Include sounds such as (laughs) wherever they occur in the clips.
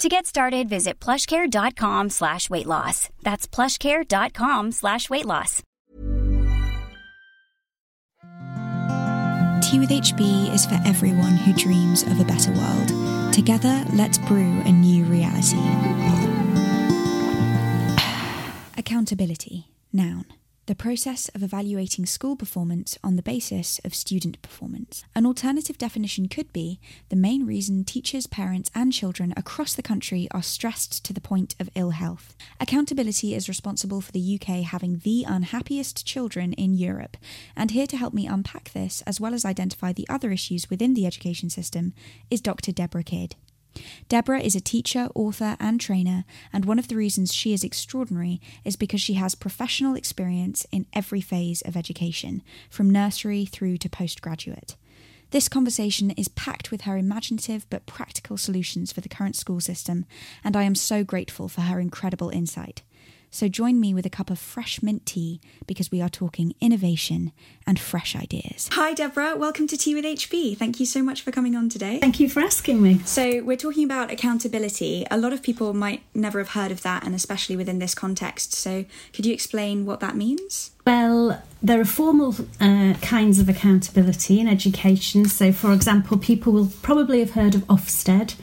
To get started, visit plushcare.com slash weight loss. That's plushcare.com slash weight loss. Tea with HB is for everyone who dreams of a better world. Together, let's brew a new reality. (sighs) Accountability, noun the process of evaluating school performance on the basis of student performance. An alternative definition could be the main reason teachers, parents, and children across the country are stressed to the point of ill health. Accountability is responsible for the UK having the unhappiest children in Europe, and here to help me unpack this as well as identify the other issues within the education system is Dr. Deborah Kidd. Deborah is a teacher, author, and trainer, and one of the reasons she is extraordinary is because she has professional experience in every phase of education, from nursery through to postgraduate. This conversation is packed with her imaginative but practical solutions for the current school system, and I am so grateful for her incredible insight. So join me with a cup of fresh mint tea because we are talking innovation and fresh ideas. Hi, Deborah. Welcome to Tea with HB. Thank you so much for coming on today. Thank you for asking me. So, we're talking about accountability. A lot of people might never have heard of that, and especially within this context. So, could you explain what that means? Well, there are formal uh, kinds of accountability in education. So, for example, people will probably have heard of Ofsted.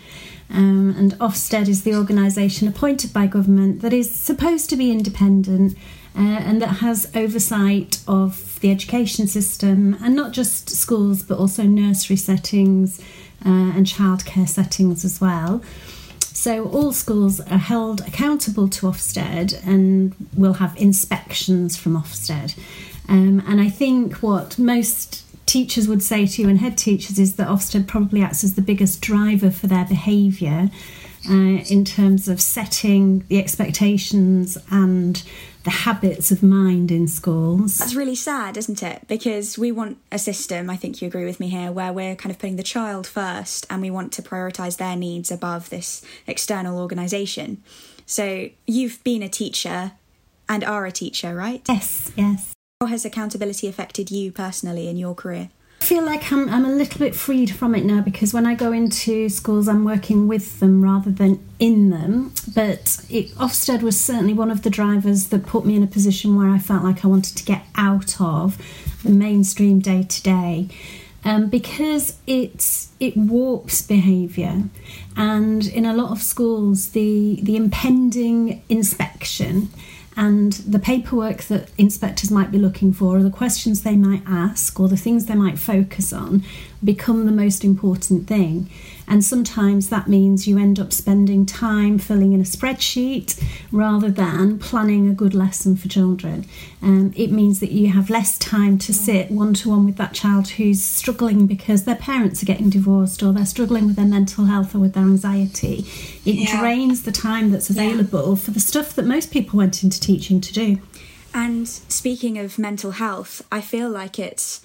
Um, and Ofsted is the organisation appointed by government that is supposed to be independent uh, and that has oversight of the education system and not just schools but also nursery settings uh, and childcare settings as well. So all schools are held accountable to Ofsted and will have inspections from Ofsted. Um, and I think what most teachers would say to you and head teachers is that Ofsted probably acts as the biggest driver for their behaviour uh, in terms of setting the expectations and the habits of mind in schools. That's really sad, isn't it? Because we want a system, I think you agree with me here, where we're kind of putting the child first and we want to prioritise their needs above this external organisation. So you've been a teacher and are a teacher, right? Yes, yes. How has accountability affected you personally in your career? I feel like I'm, I'm a little bit freed from it now because when I go into schools, I'm working with them rather than in them. But it, Ofsted was certainly one of the drivers that put me in a position where I felt like I wanted to get out of the mainstream day to day. Because it's it warps behaviour, and in a lot of schools, the the impending inspection and the paperwork that inspectors might be looking for, or the questions they might ask, or the things they might focus on, become the most important thing. And sometimes that means you end up spending time filling in a spreadsheet rather than planning a good lesson for children. Um, it means that you have less time to sit one to one with that child who's struggling because their parents are getting divorced or they're struggling with their mental health or with their anxiety. It yeah. drains the time that's available yeah. for the stuff that most people went into teaching to do. And speaking of mental health, I feel like it's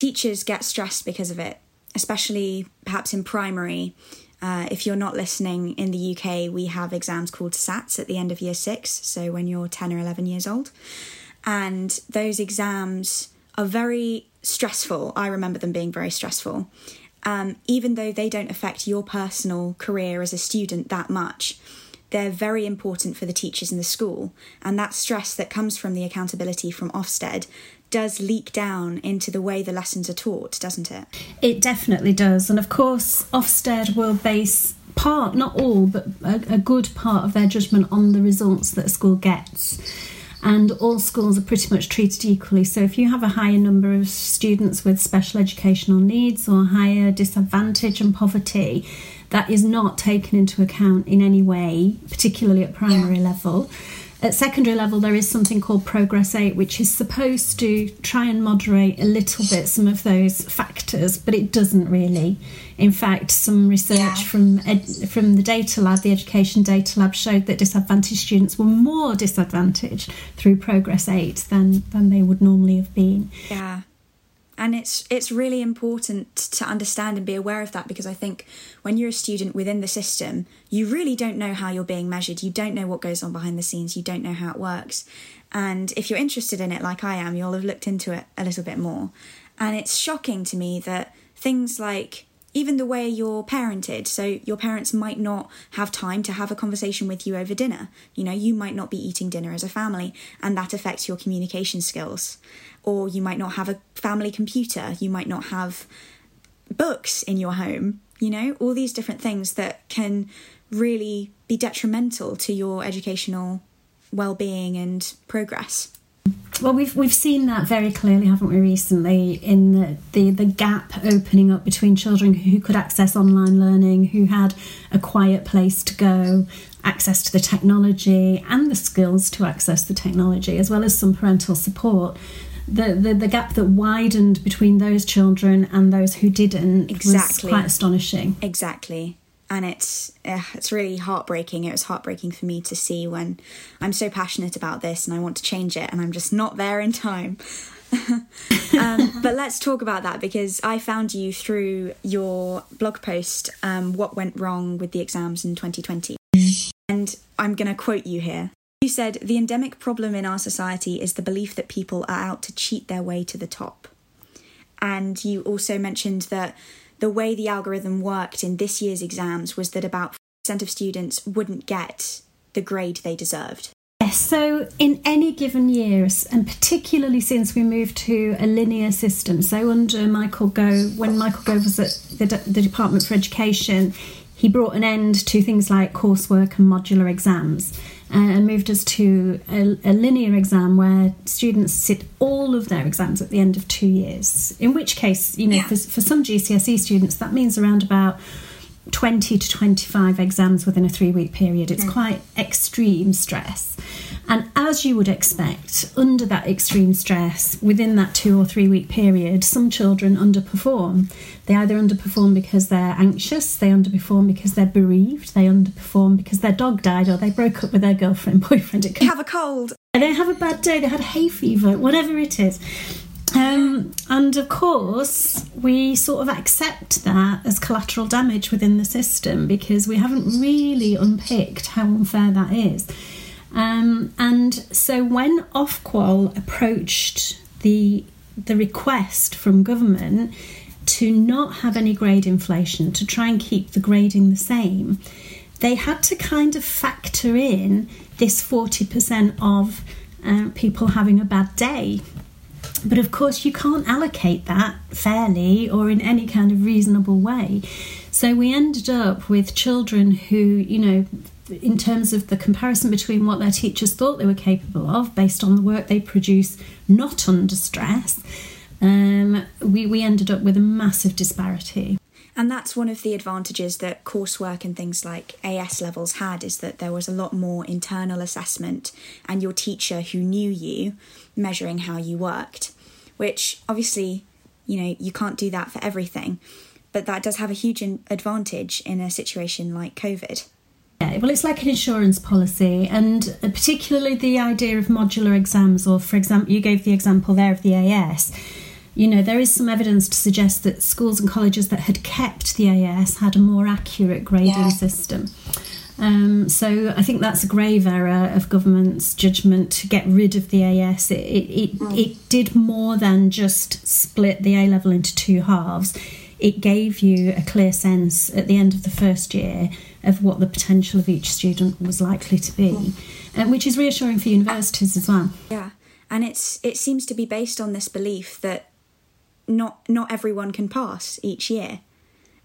teachers get stressed because of it especially perhaps in primary. Uh, if you're not listening in the UK, we have exams called SATs at the end of year six, so when you're 10 or 11 years old. And those exams are very stressful. I remember them being very stressful. Um, even though they don't affect your personal career as a student that much, they're very important for the teachers in the school. And that stress that comes from the accountability from Ofsted does leak down into the way the lessons are taught, doesn't it? It definitely does. And of course, Ofsted will base part, not all, but a, a good part of their judgment on the results that a school gets. and all schools are pretty much treated equally. So if you have a higher number of students with special educational needs or higher disadvantage and poverty, that is not taken into account in any way, particularly at primary yeah. level. At secondary level, there is something called Progress 8, which is supposed to try and moderate a little bit some of those factors, but it doesn't really. In fact, some research yeah. from ed- from the data lab, the education data lab, showed that disadvantaged students were more disadvantaged through Progress 8 than, than they would normally have been. Yeah and it's it's really important to understand and be aware of that because I think when you're a student within the system, you really don't know how you're being measured. You don't know what goes on behind the scenes. You don't know how it works. And if you're interested in it, like I am, you'll have looked into it a little bit more. And it's shocking to me that things like even the way you're parented. So, your parents might not have time to have a conversation with you over dinner. You know, you might not be eating dinner as a family, and that affects your communication skills or you might not have a family computer, you might not have books in your home, you know, all these different things that can really be detrimental to your educational well-being and progress. Well, we've we've seen that very clearly, haven't we, recently, in the, the, the gap opening up between children who could access online learning, who had a quiet place to go, access to the technology, and the skills to access the technology, as well as some parental support the, the, the gap that widened between those children and those who didn't exactly. was quite astonishing. Exactly. And it's uh, it's really heartbreaking. It was heartbreaking for me to see when I'm so passionate about this and I want to change it, and I'm just not there in time. (laughs) um, but let's talk about that because I found you through your blog post, um, What Went Wrong with the Exams in 2020. And I'm going to quote you here. You said the endemic problem in our society is the belief that people are out to cheat their way to the top. And you also mentioned that the way the algorithm worked in this year's exams was that about 4% of students wouldn't get the grade they deserved. Yes, so in any given year, and particularly since we moved to a linear system, so under Michael Gove, when Michael Gove was at the, the Department for Education, he brought an end to things like coursework and modular exams and moved us to a, a, linear exam where students sit all of their exams at the end of two years. In which case, you know, yeah. for, for some GCSE students, that means around about 20 to 25 exams within a three week period. It's mm. quite extreme stress. And as you would expect, under that extreme stress, within that two or three week period, some children underperform. They either underperform because they're anxious, they underperform because they're bereaved, they underperform because their dog died, or they broke up with their girlfriend, (laughs) boyfriend. It can have a cold. They have a bad day, they had hay fever, whatever it is. Um, and of course, we sort of accept that as collateral damage within the system because we haven't really unpicked how unfair that is. Um, and so when Ofqual approached the the request from government to not have any grade inflation, to try and keep the grading the same, they had to kind of factor in this 40% of uh, people having a bad day. But of course, you can't allocate that fairly or in any kind of reasonable way. So we ended up with children who, you know, in terms of the comparison between what their teachers thought they were capable of based on the work they produce not under stress, um, we, we ended up with a massive disparity. And that's one of the advantages that coursework and things like AS levels had is that there was a lot more internal assessment and your teacher who knew you measuring how you worked, which obviously, you know, you can't do that for everything, but that does have a huge advantage in a situation like COVID. Yeah, well, it's like an insurance policy, and particularly the idea of modular exams, or for example, you gave the example there of the AS. You know, there is some evidence to suggest that schools and colleges that had kept the AS had a more accurate grading yeah. system. Um, so I think that's a grave error of government's judgment to get rid of the AS. It, it, it, mm. it did more than just split the A level into two halves. It gave you a clear sense at the end of the first year of what the potential of each student was likely to be, um, which is reassuring for universities as well. Yeah, and it's it seems to be based on this belief that not not everyone can pass each year,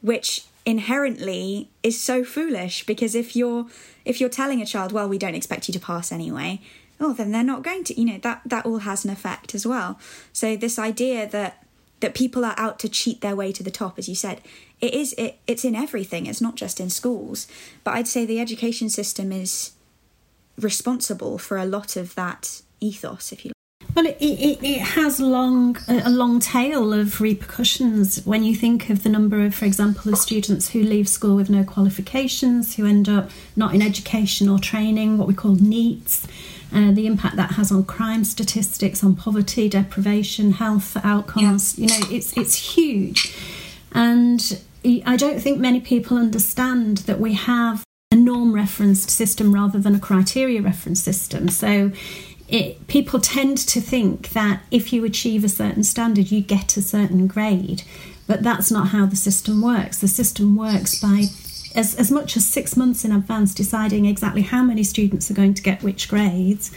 which inherently is so foolish because if you're if you're telling a child, well, we don't expect you to pass anyway, oh, then they're not going to. You know, that that all has an effect as well. So this idea that that people are out to cheat their way to the top, as you said, it is it, it's in everything. It's not just in schools. But I'd say the education system is responsible for a lot of that ethos, if you like. Well, it, it, it has long a long tail of repercussions when you think of the number of, for example, of students who leave school with no qualifications, who end up not in education or training, what we call NEETs, uh, the impact that has on crime statistics, on poverty, deprivation, health outcomes. Yeah. You know, it's it's huge, and I don't think many people understand that we have a norm referenced system rather than a criteria referenced system. So it, people tend to think that if you achieve a certain standard, you get a certain grade. But that's not how the system works. The system works by as, as much as six months in advance deciding exactly how many students are going to get which grades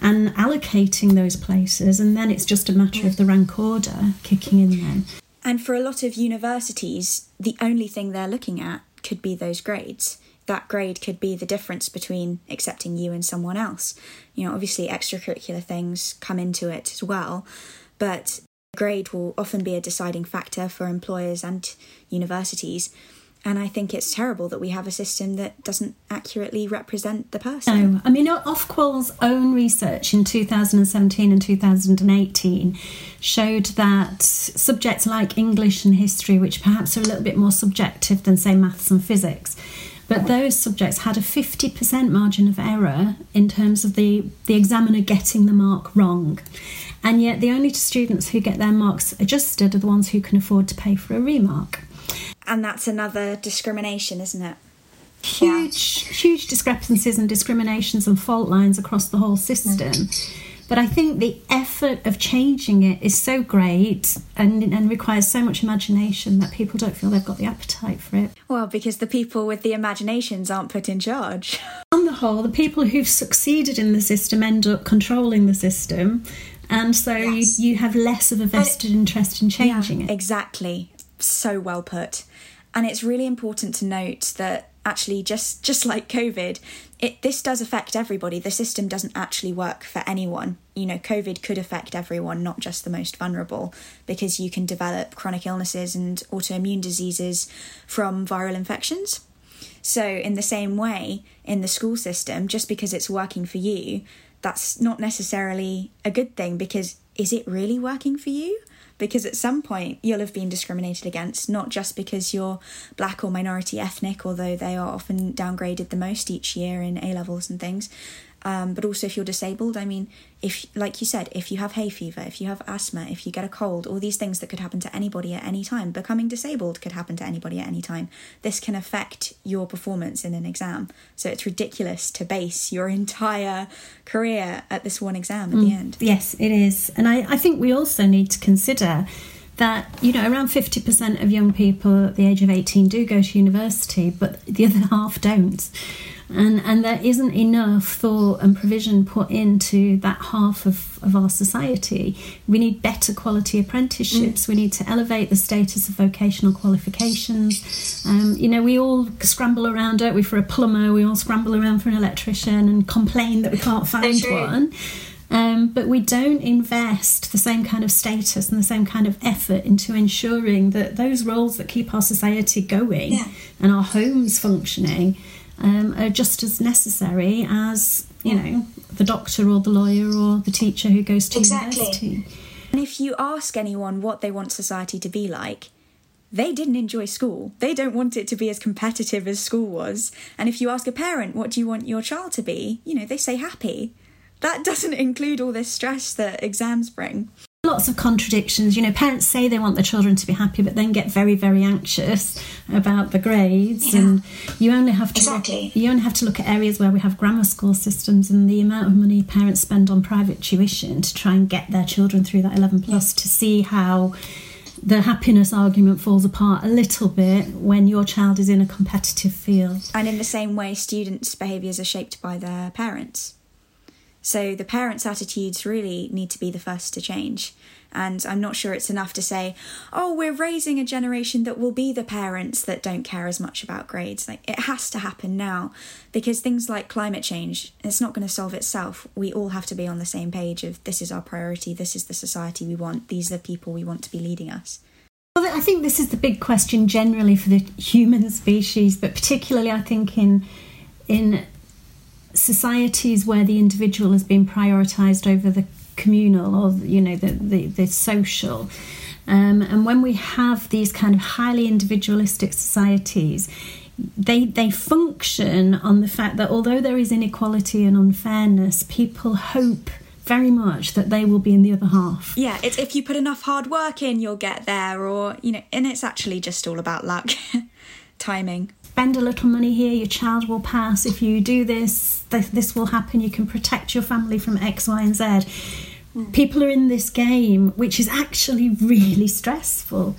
and allocating those places. And then it's just a matter of the rank order kicking in then. And for a lot of universities, the only thing they're looking at could be those grades that grade could be the difference between accepting you and someone else. You know, obviously, extracurricular things come into it as well, but grade will often be a deciding factor for employers and universities. And I think it's terrible that we have a system that doesn't accurately represent the person. No, I mean, Ofqual's own research in 2017 and 2018 showed that subjects like English and history, which perhaps are a little bit more subjective than, say, maths and physics, but those subjects had a 50% margin of error in terms of the, the examiner getting the mark wrong. And yet, the only students who get their marks adjusted are the ones who can afford to pay for a remark. And that's another discrimination, isn't it? Huge, yeah. huge discrepancies and discriminations and fault lines across the whole system. Mm. But I think the effort of changing it is so great and, and requires so much imagination that people don't feel they've got the appetite for it. Well, because the people with the imaginations aren't put in charge. (laughs) On the whole, the people who've succeeded in the system end up controlling the system. And so yes. you, you have less of a vested interest in changing yeah, it. Exactly. So well put. And it's really important to note that actually just just like covid it this does affect everybody. The system doesn't actually work for anyone. You know covid could affect everyone not just the most vulnerable because you can develop chronic illnesses and autoimmune diseases from viral infections. So in the same way in the school system just because it's working for you that's not necessarily a good thing because is it really working for you because at some point you'll have been discriminated against, not just because you're black or minority ethnic, although they are often downgraded the most each year in A levels and things, um, but also if you're disabled. I mean, if, like you said, if you have hay fever, if you have asthma, if you get a cold, all these things that could happen to anybody at any time, becoming disabled could happen to anybody at any time. This can affect your performance in an exam. So it's ridiculous to base your (laughs) entire career at this one exam at mm, the end. Yes, it is. And I, I think we also need to consider that you know around 50% of young people at the age of 18 do go to university but the other (laughs) half don't and and there isn't enough thought and provision put into that half of, of our society. We need better quality apprenticeships. Mm. we need to elevate the status of vocational qualifications. Um, you know we all scramble around don't we for a plumber? We all scramble around for an electrician and complain that we can't find one. Um, but we don't invest the same kind of status and the same kind of effort into ensuring that those roles that keep our society going yeah. and our homes functioning um, are just as necessary as you know the doctor or the lawyer or the teacher who goes to exactly. university. And if you ask anyone what they want society to be like, they didn't enjoy school. They don't want it to be as competitive as school was. And if you ask a parent, what do you want your child to be? You know, they say happy. That (laughs) doesn't include all this stress that exams bring lots of contradictions. You know, parents say they want their children to be happy, but then get very, very anxious about the grades. Yeah. And you only have to exactly. look, you only have to look at areas where we have grammar school systems and the amount of money parents spend on private tuition to try and get their children through that 11 plus yeah. to see how the happiness argument falls apart a little bit when your child is in a competitive field. And in the same way, students' behaviours are shaped by their parents So the parents' attitudes really need to be the first to change. And I'm not sure it's enough to say, oh, we're raising a generation that will be the parents that don't care as much about grades. Like, it has to happen now because things like climate change, it's not going to solve itself. We all have to be on the same page of this is our priority, this is the society we want, these are the people we want to be leading us. Well, I think this is the big question generally for the human species, but particularly I think in in societies where the individual has been prioritized over the communal or you know the the, the social. Um, and when we have these kind of highly individualistic societies they they function on the fact that although there is inequality and unfairness people hope very much that they will be in the other half. Yeah it's if you put enough hard work in you'll get there or you know and it's actually just all about luck. (laughs) Timing spend a little money here, your child will pass. If you do this, this will happen. You can protect your family from X, Y, and Z. Mm. People are in this game, which is actually (laughs) really stressful.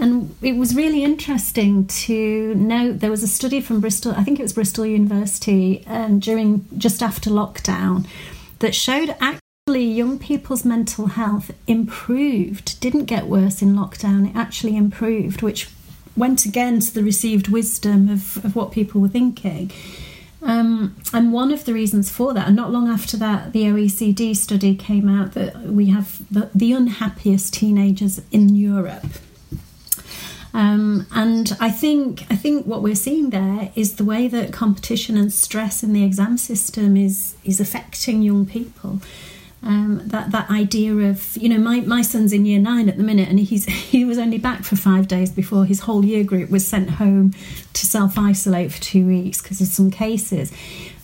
And it was really interesting to note there was a study from Bristol, I think it was Bristol University, um, during just after lockdown, that showed actually young people's mental health improved, didn't get worse in lockdown, it actually improved, which went against the received wisdom of, of what people were thinking. Um, and one of the reasons for that, and not long after that, the OECD study came out that we have the, the unhappiest teenagers in Europe. Um, and I think I think what we're seeing there is the way that competition and stress in the exam system is is affecting young people um, that that idea of you know my, my son's in year nine at the minute and he's (laughs) he was only back for five days before his whole year group was sent home to self isolate for two weeks because of some cases.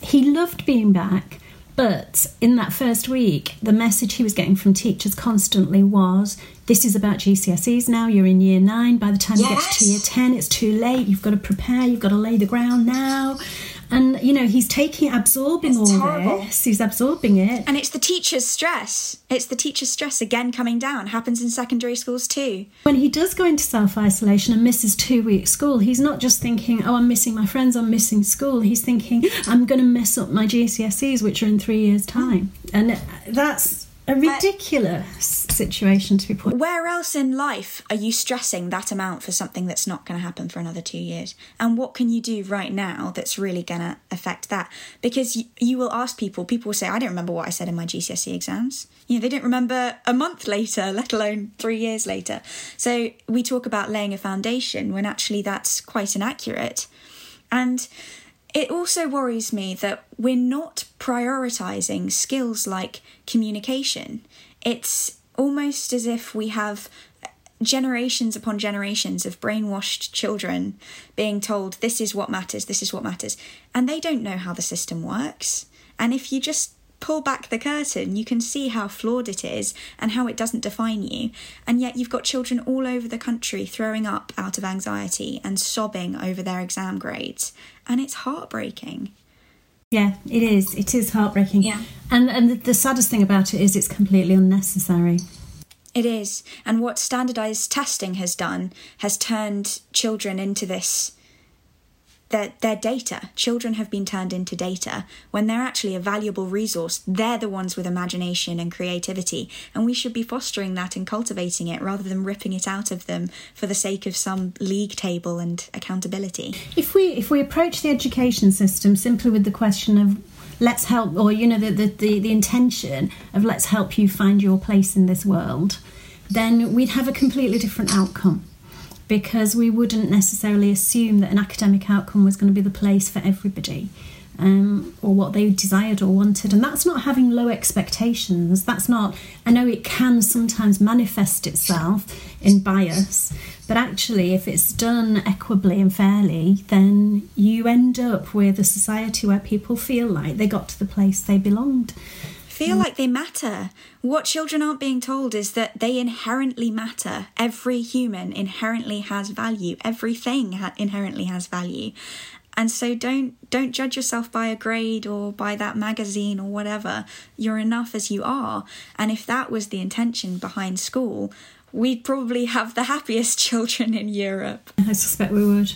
He loved being back, but in that first week, the message he was getting from teachers constantly was this is about GCSEs now. You're in year nine. By the time yes. you get to year 10, it's too late. You've got to prepare. You've got to lay the ground now. And, you know, he's taking, absorbing it's all terrible. this. He's absorbing it. And it's the teacher's stress. It's the teacher's stress again coming down. Happens in secondary schools too. When he does go into self isolation and misses two weeks school, he's not just thinking, oh, I'm missing my friends, I'm missing school. He's thinking, I'm going to mess up my GCSEs, which are in three years' time. And that's a ridiculous situation to be put. Where else in life are you stressing that amount for something that's not going to happen for another two years? And what can you do right now that's really going to affect that? Because you, you will ask people, people will say, I don't remember what I said in my GCSE exams. You know, they don't remember a month (laughs) later, let alone three years later. So we talk about laying a foundation when actually that's quite inaccurate. And it also worries me that we're not prioritizing skills like communication. It's almost as if we have uh, generations upon generations of brainwashed children being told this is what matters, this is what matters, and they don't know how the system works. And if you just pull back the curtain, you can see how flawed it is and how it doesn't define you. And yet, you've got children all over the country throwing up out of anxiety and sobbing over their exam grades. And it's heartbreaking. Yeah, it is. It is heartbreaking. Yeah. And and the, the saddest thing about it is it's completely unnecessary. It is. And what standardized testing has done has turned children into this their, their data. Children have been turned into data when they're actually a valuable resource. They're the ones with imagination and creativity, and we should be fostering that and cultivating it rather than ripping it out of them for the sake of some league table and accountability. If we if we approach the education system simply with the question of let's help or you know the, the, the, the intention of let's help you find your place in this world, then we'd have a completely different outcome because we wouldn't necessarily assume that an academic outcome was going to be the place for everybody. Um, or what they desired or wanted. And that's not having low expectations. That's not, I know it can sometimes manifest itself in bias, but actually, if it's done equitably and fairly, then you end up with a society where people feel like they got to the place they belonged feel mm. like they matter. What children aren't being told is that they inherently matter. Every human inherently has value. Everything ha- inherently has value. And so don't don't judge yourself by a grade or by that magazine or whatever. You're enough as you are. And if that was the intention behind school, we'd probably have the (laughs) happiest children in Europe. I suspect we would.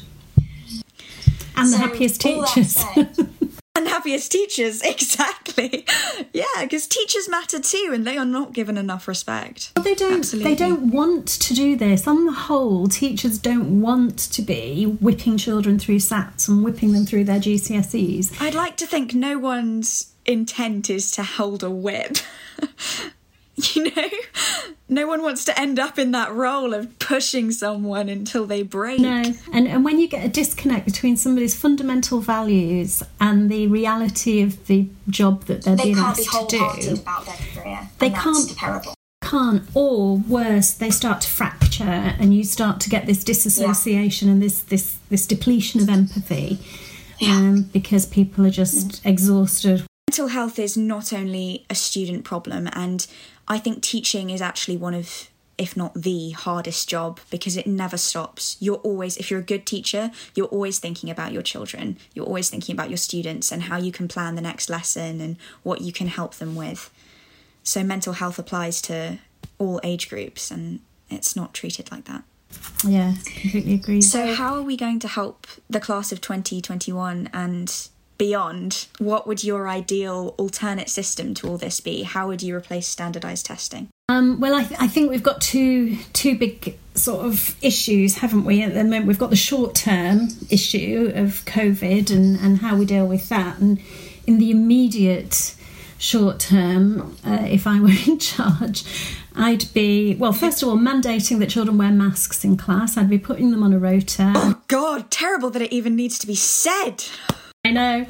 And so, the happiest teachers. (laughs) happiest teachers. (laughs) Exactly. Yeah, because teachers matter too, and they are not given enough respect. Well, they don't. Absolutely. They don't want to do this. On the whole, teachers don't want to be whipping children through SATs and whipping them through their GCSEs. I'd like to think no one's intent is to hold a whip. (laughs) (laughs) you know, no one wants to end up in that role of pushing someone until they break. No, and and when you get a disconnect between somebody's fundamental values and the reality of the job that they're They being can't be to wholehearted do, about their career. They and that's can't- terrible. can't, or worse, they start to fracture, and you start to get this disassociation and this this this depletion of empathy, um, because people are just exhausted. Mental health is not only a student problem, and I think teaching is actually one of, if not the hardest job because it never stops. You're always, if you're a good teacher, you're always thinking about your children. You're always thinking about your students and how you can plan the next lesson and what you can help them with. So, mental health applies to all age groups and it's not treated like that. Yeah, completely agree. So, how are we going to help the class of 2021 and beyond? What would your ideal alternate system to all this be? How would you replace standardized testing? Um, well, I, th- I think we've got two two big sort of issues, haven't we? At the moment, we've got the short term issue of COVID and, and how we deal with that, and in the immediate short term, uh, if I were (laughs) in charge, I'd be well. First of all, mandating that children wear masks in class. I'd be putting them on a rota. Oh, God, terrible that it even needs to be said. I know.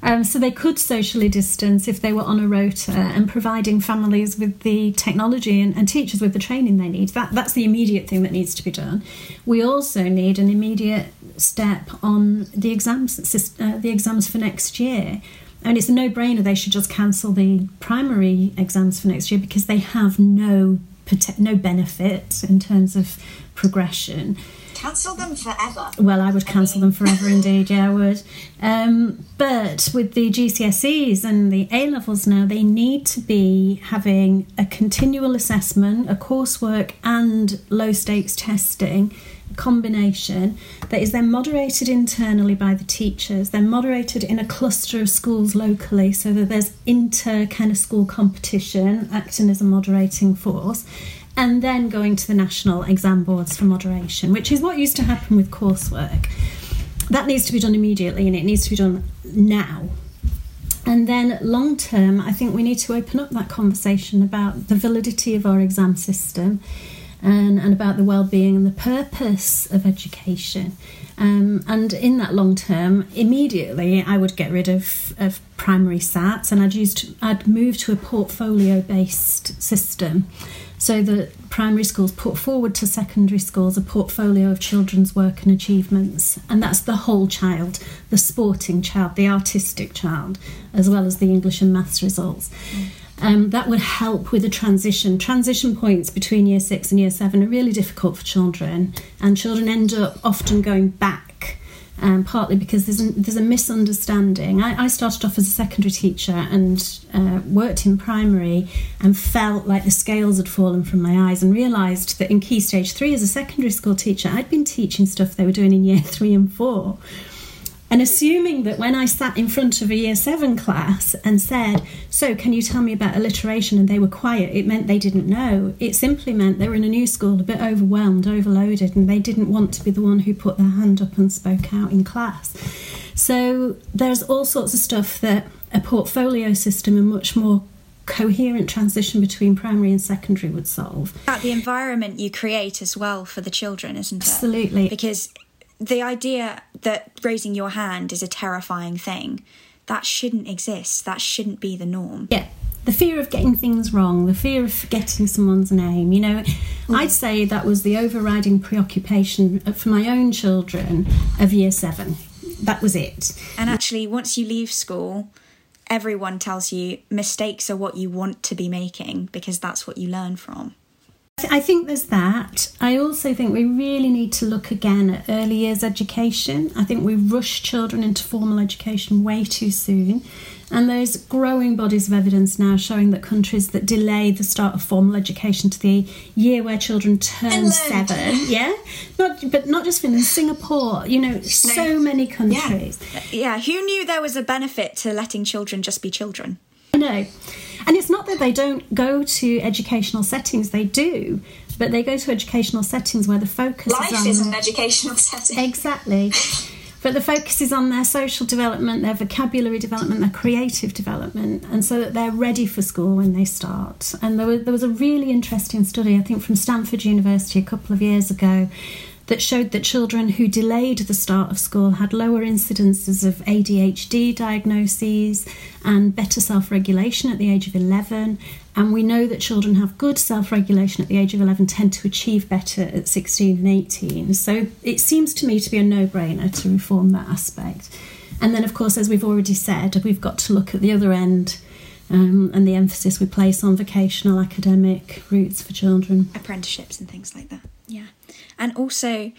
Um, so they could socially distance if they were on a rota and providing families with the technology and, and teachers with the training they need. That that's the immediate thing that needs to be done. We also need an immediate step on the exams uh, the exams for next year. And it's a no-brainer. They should just cancel the primary exams for next year because they have no no benefit in terms of progression. Cancel them forever. Well, I would cancel them forever indeed, yeah, I would. Um, but with the GCSEs and the A levels now, they need to be having a continual assessment, a coursework, and low stakes testing combination that is then moderated internally by the teachers, then moderated in a cluster of schools locally so that there's inter kind of school competition acting as a moderating force and then going to the national exam boards for moderation, which is what used to happen with coursework. That needs to be done immediately and it needs to be done now. And then long term, I think we need to open up that conversation about the validity of our exam system and, and about the well-being and the purpose of education. Um, and in that long term, immediately I would get rid of, of primary SATs and I'd used I'd move to a portfolio based system. So that primary schools put forward to secondary schools a portfolio of children's work and achievements and that's the whole child the sporting child the artistic child as well as the english and maths results um, that would help with the transition transition points between year six and year seven are really difficult for children and children end up often going back um, partly because there's a, there's a misunderstanding. I, I started off as a secondary teacher and uh, worked in primary and felt like the scales had fallen from my eyes and realised that in Key Stage 3 as a secondary school teacher I'd been teaching stuff they were doing in year (laughs) 3 and 4 and assuming that when I sat in front of a year seven class and said, So, can you tell me about alliteration? and they were quiet, it meant they didn't know. It simply meant they were in a new school, a bit overwhelmed, overloaded, and they didn't want to be the one who put their hand up and spoke out in class. So, there's all sorts of stuff that a portfolio system and much more coherent transition between primary and secondary would solve. About the environment you create as well for the children, isn't it? Absolutely. Because the idea that raising your hand is a terrifying thing, that shouldn't exist. That shouldn't be the norm. Yeah. The fear of getting things wrong, the fear of forgetting someone's name. You know, mm. I'd say that was the overriding preoccupation uh, for my own children of year seven. That was it. And actually, once you leave school, everyone tells you mistakes are what you want to be making because that's what you learn from. I think there's that. I also think we really need to look again at early years education. I think we rush children into formal education way too soon. And there's growing bodies of evidence now showing that countries that delay the start of formal education to the year where children turn seven, yeah, not but not just Finland, Singapore, you know, so many countries. Yeah, who knew there was a benefit to letting children just be children? I know. And it's not that they don't go to educational settings, they do, but they go to educational settings where the focus Life is on. is an educational (laughs) setting. Exactly. But the focus is on their social development, their vocabulary development, their creative development, and so that they're ready for school when they start. And there was, there was a really interesting study, I think, from Stanford University a couple of years ago, that showed that children who delayed the start of school had lower incidences of ADHD diagnoses and better self regulation at the age of 11. And we know that children have good self regulation at the age of 11 tend to achieve better at 16 and 18. So it seems to me to be a no brainer to reform that aspect. And then, of course, as we've already said, we've got to look at the other end. Um, and the emphasis we place on vocational academic routes for children. Apprenticeships and things like that. Yeah. And also,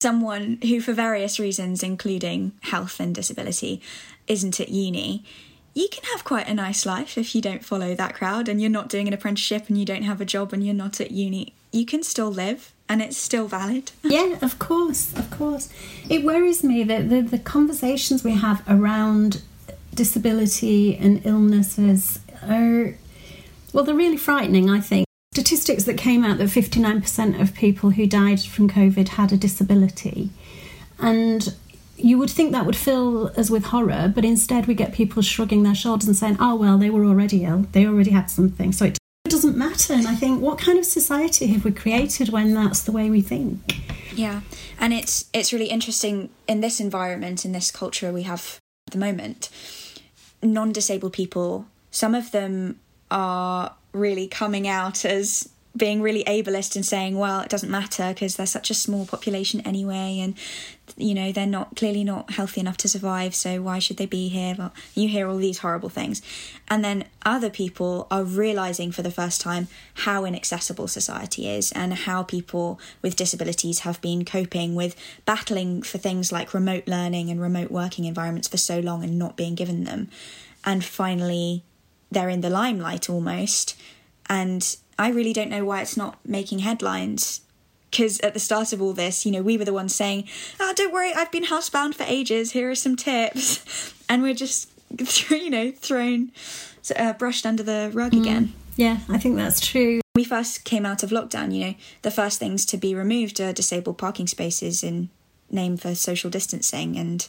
someone who, for various reasons, including health and disability, isn't at uni, you can have quite a nice life if you don't follow that crowd and you're not doing an apprenticeship and you don't have a job and you're not at uni. You can still live and it's still valid. (laughs) Yeah, of course, of course. It worries me that the, the conversations we have around disability and illnesses are, well, they're really frightening, I think. Statistics that came out that 59% of people who died from COVID had a disability. And you would think that would fill us with horror, but instead we get people shrugging their shoulders and saying, oh, well, they were already ill, they already had something. So it doesn't matter. And I think, what kind of society have we created when that's the way we think? Yeah, and it's it's really interesting in this environment in this culture we have at the moment. Non-disabled people, some of them are really coming out as being really ableist and saying, well, it doesn't matter because they're such a small population anyway, and you know they're not clearly not healthy enough to survive, so why should they be here? Well, you hear all these horrible things, and then other people are realizing for the first time how inaccessible society is and how people with disabilities have been coping with battling for things like remote learning and remote working environments for so long and not being given them, and finally they're in the limelight almost, and I really don't know why it's not making headlines. Because at the start of all this, you know, we were the ones saying, "Ah, oh, don't worry, I've been housebound for ages. Here are some tips," (laughs) and we're just, (laughs) you know, thrown, uh, brushed under the rug mm. again. Yeah, I think that's true. We first came out of lockdown. You know, the first things to be removed are disabled parking spaces in name for social distancing, and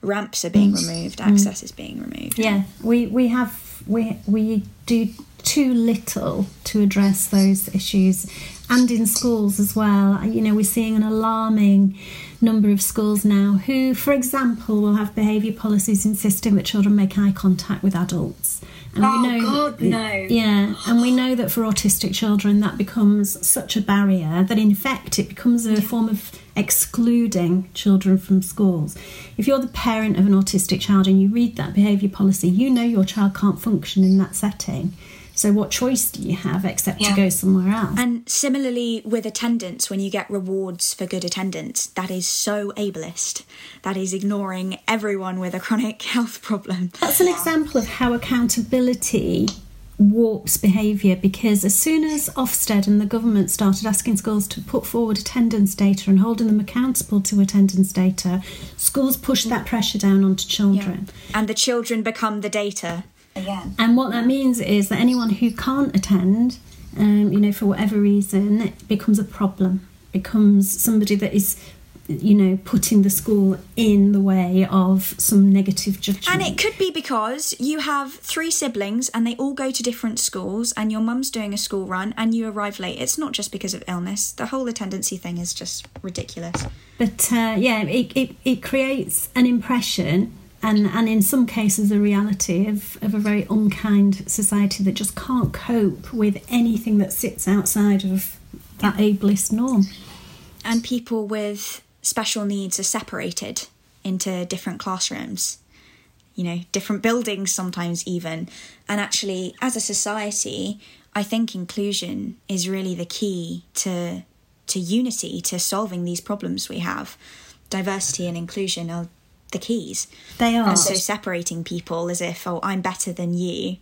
ramps are being removed. Access mm. is being removed. Yeah, we we have we we do too little to address those issues and in schools as well. You know, we're seeing an alarming number of schools now who, for example, will have behaviour policies insisting that children make eye contact with adults. And oh, we know God, no. Yeah, and we know that for autistic children that becomes such a barrier that in fact it becomes a form of excluding children from schools. If you're the parent of an autistic child and you read that behaviour policy, you know your child can't function in that setting. So, what choice do you have except yeah. to go somewhere else? And similarly with attendance, when you get rewards for good attendance, that is so ableist. That is ignoring everyone with a chronic (laughs) health problem. That's an example of how accountability warps behaviour because as soon as Ofsted and the government started asking schools to put forward attendance data and holding them accountable to attendance data, schools pushed that pressure down onto children. Yeah. And the children become the data again. And what that means is that anyone who can't attend, um, you know, for whatever reason, it becomes a problem. Becomes somebody that is, you know, putting the school in the way of some negative judgment. And it could be because you have three siblings and they all go to different schools, and your mum's doing a school run and you arrive late. It's not just because of illness. The whole attendancy thing is just ridiculous. But uh, yeah, it, it, it creates an impression and and in some cases a reality of, of a very unkind society that just can't cope with anything that sits outside of that ableist norm. And people with special needs are separated into different classrooms, you know, different buildings sometimes even. And actually, as a society, I think inclusion is really the key to to unity, to solving these problems we have. Diversity and inclusion are the keys. They are. And so separating people as if, oh, I'm better than you,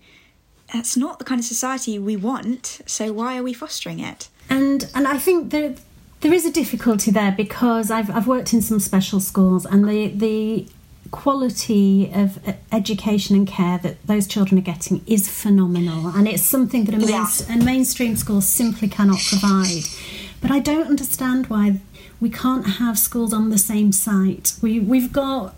that's not the kind of society we want. So why are we fostering it? And and I think there there is a difficulty there because I've I've worked in some special schools and the the quality of education and care that those children are getting is phenomenal. And it's something that a, main, Yeah. a mainstream school simply cannot provide. But I don't understand why we can't have schools on the same site. We we've got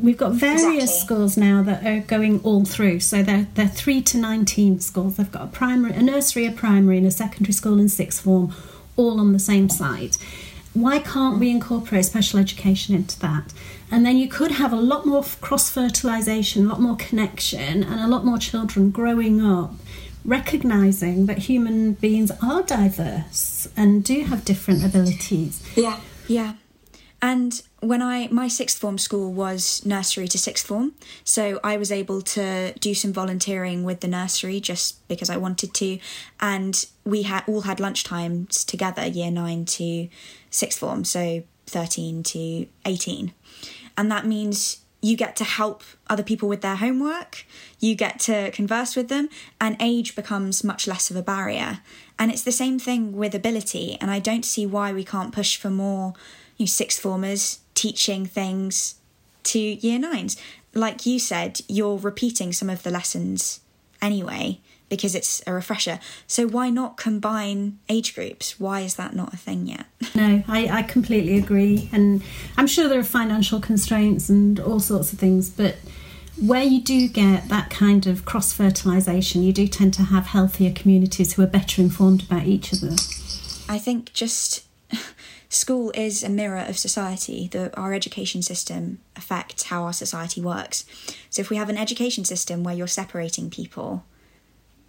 we've got various Exactly. schools now that are going all through. So they're they're 3 to 19 schools. They've got a primary a nursery a primary and a secondary school and sixth form all on the same site why can't we incorporate special education into that? And then you could have a lot more cross fertilization, a lot more connection, and a lot more children growing up recognizing that human beings are diverse and do have different abilities. Yeah. Yeah. And when I my sixth form school was nursery to sixth form, so I was able to do some volunteering with the nursery just because I wanted to, and we had all had lunchtimes together, year nine to sixth form, so thirteen to eighteen, and that means you get to help other people with their homework, you get to converse with them, and age becomes much less of a barrier. And it's the same thing with ability, and I don't see why we can't push for more you sixth formers teaching things to year nines. Like you said, you're repeating some of the lessons anyway because it's a refresher. So why not combine age groups? Why is that not a thing yet? (laughs) No, I, I completely agree. And I'm sure there are financial constraints and all sorts of things, but where you do get that kind of cross fertilization, you do tend to have healthier communities who are better informed about each other. I think just school is a mirror of society. The, our education system affects how our society works. So if we have an education system where you're separating people,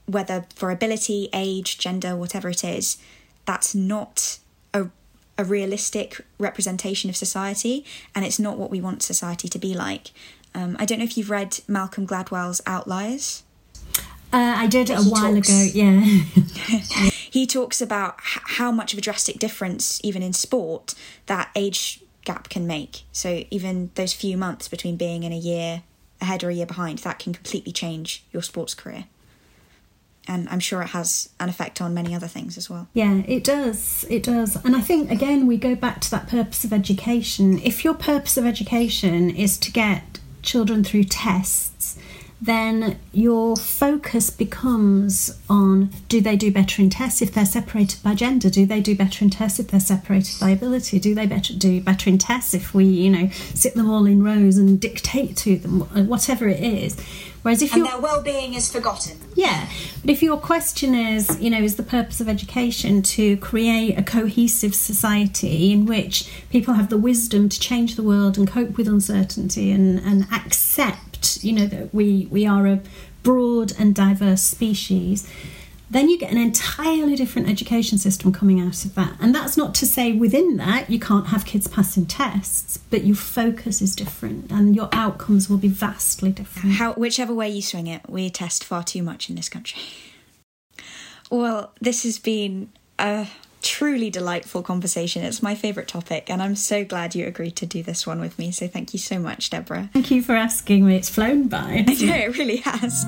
whether for ability, age, gender, whatever it is, that's not a, a realistic representation of society, and it's not what we want society to be like. Um, I don't know if you've read Malcolm Gladwell's Outliers. Uh, I did it a while talks- ago, yeah. (laughs) he talks about h- how much of a drastic difference, even in sport, that age gap can make. So even those few months between being in a year ahead or a year behind, that can completely change your sports career. And I'm sure it has an effect on many other things as well. Yeah, it does. It does. And I think, again, we go back to that purpose of education. If your purpose of education is to get children through tests, then your focus becomes on do they do better in tests if they're separated by gender? Do they do better in tests if they're separated by ability? Do they better do better in tests if we, you know, sit them all in rows and dictate to them, whatever it is? Whereas if And their well-being is forgotten. yeah, but if your question is, you know, is the purpose of education to create a cohesive society in which people have the wisdom to change the world and cope with uncertainty and, and accept, you know, that we, we are a broad and diverse species, then you get an entirely different education system coming out of that. And that's not to say within that you can't have kids passing tests, but your focus is different and your outcomes will be vastly different. How, whichever way you swing it, we test far too much in this country. (laughs) Well, this has been a truly delightful conversation. It's my favourite topic, and I'm so glad you agreed to do this one with me. So thank you so much, Deborah. Thank you for asking me. It's flown by. (laughs) I know it really has.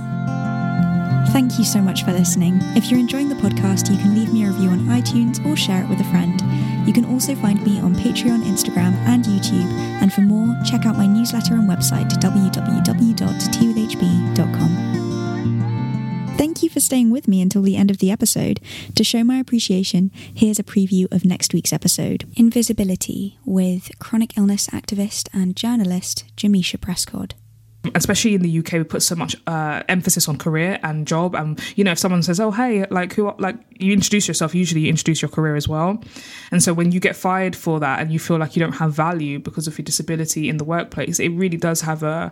Thank you so much for listening. If you're enjoying the podcast, you can leave me a review on iTunes or share it with a friend. You can also find me on Patreon, Instagram, and YouTube. And for more, check out my newsletter and website www.twithhb.com. staying with me until the end of the episode. To show my appreciation, here's a preview of next week's episode Invisibility with chronic illness activist and journalist Jameisha Prescott. especially in the UK, we put so much uh, emphasis on career and job. And you know, if someone says, "Oh, hey," like who, like you introduce yourself, usually you introduce your career as well. And so when you get fired for that, and you feel like you don't have value because of your disability in the workplace, it really does have a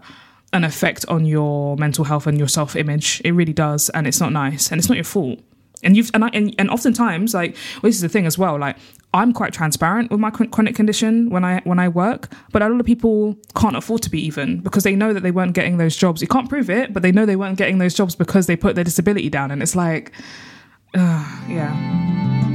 an effect on your mental health and your self image. It really does, and it's not nice, and it's not your fault. And you've and I, and, and oftentimes like well, this is the thing as well. Like I'm quite transparent with my chronic condition when I when I work, but a lot of people can't afford to be even because they know that they weren't getting those jobs. You can't prove it, but they know they weren't getting those jobs because they put their disability down, and it's like uh, yeah.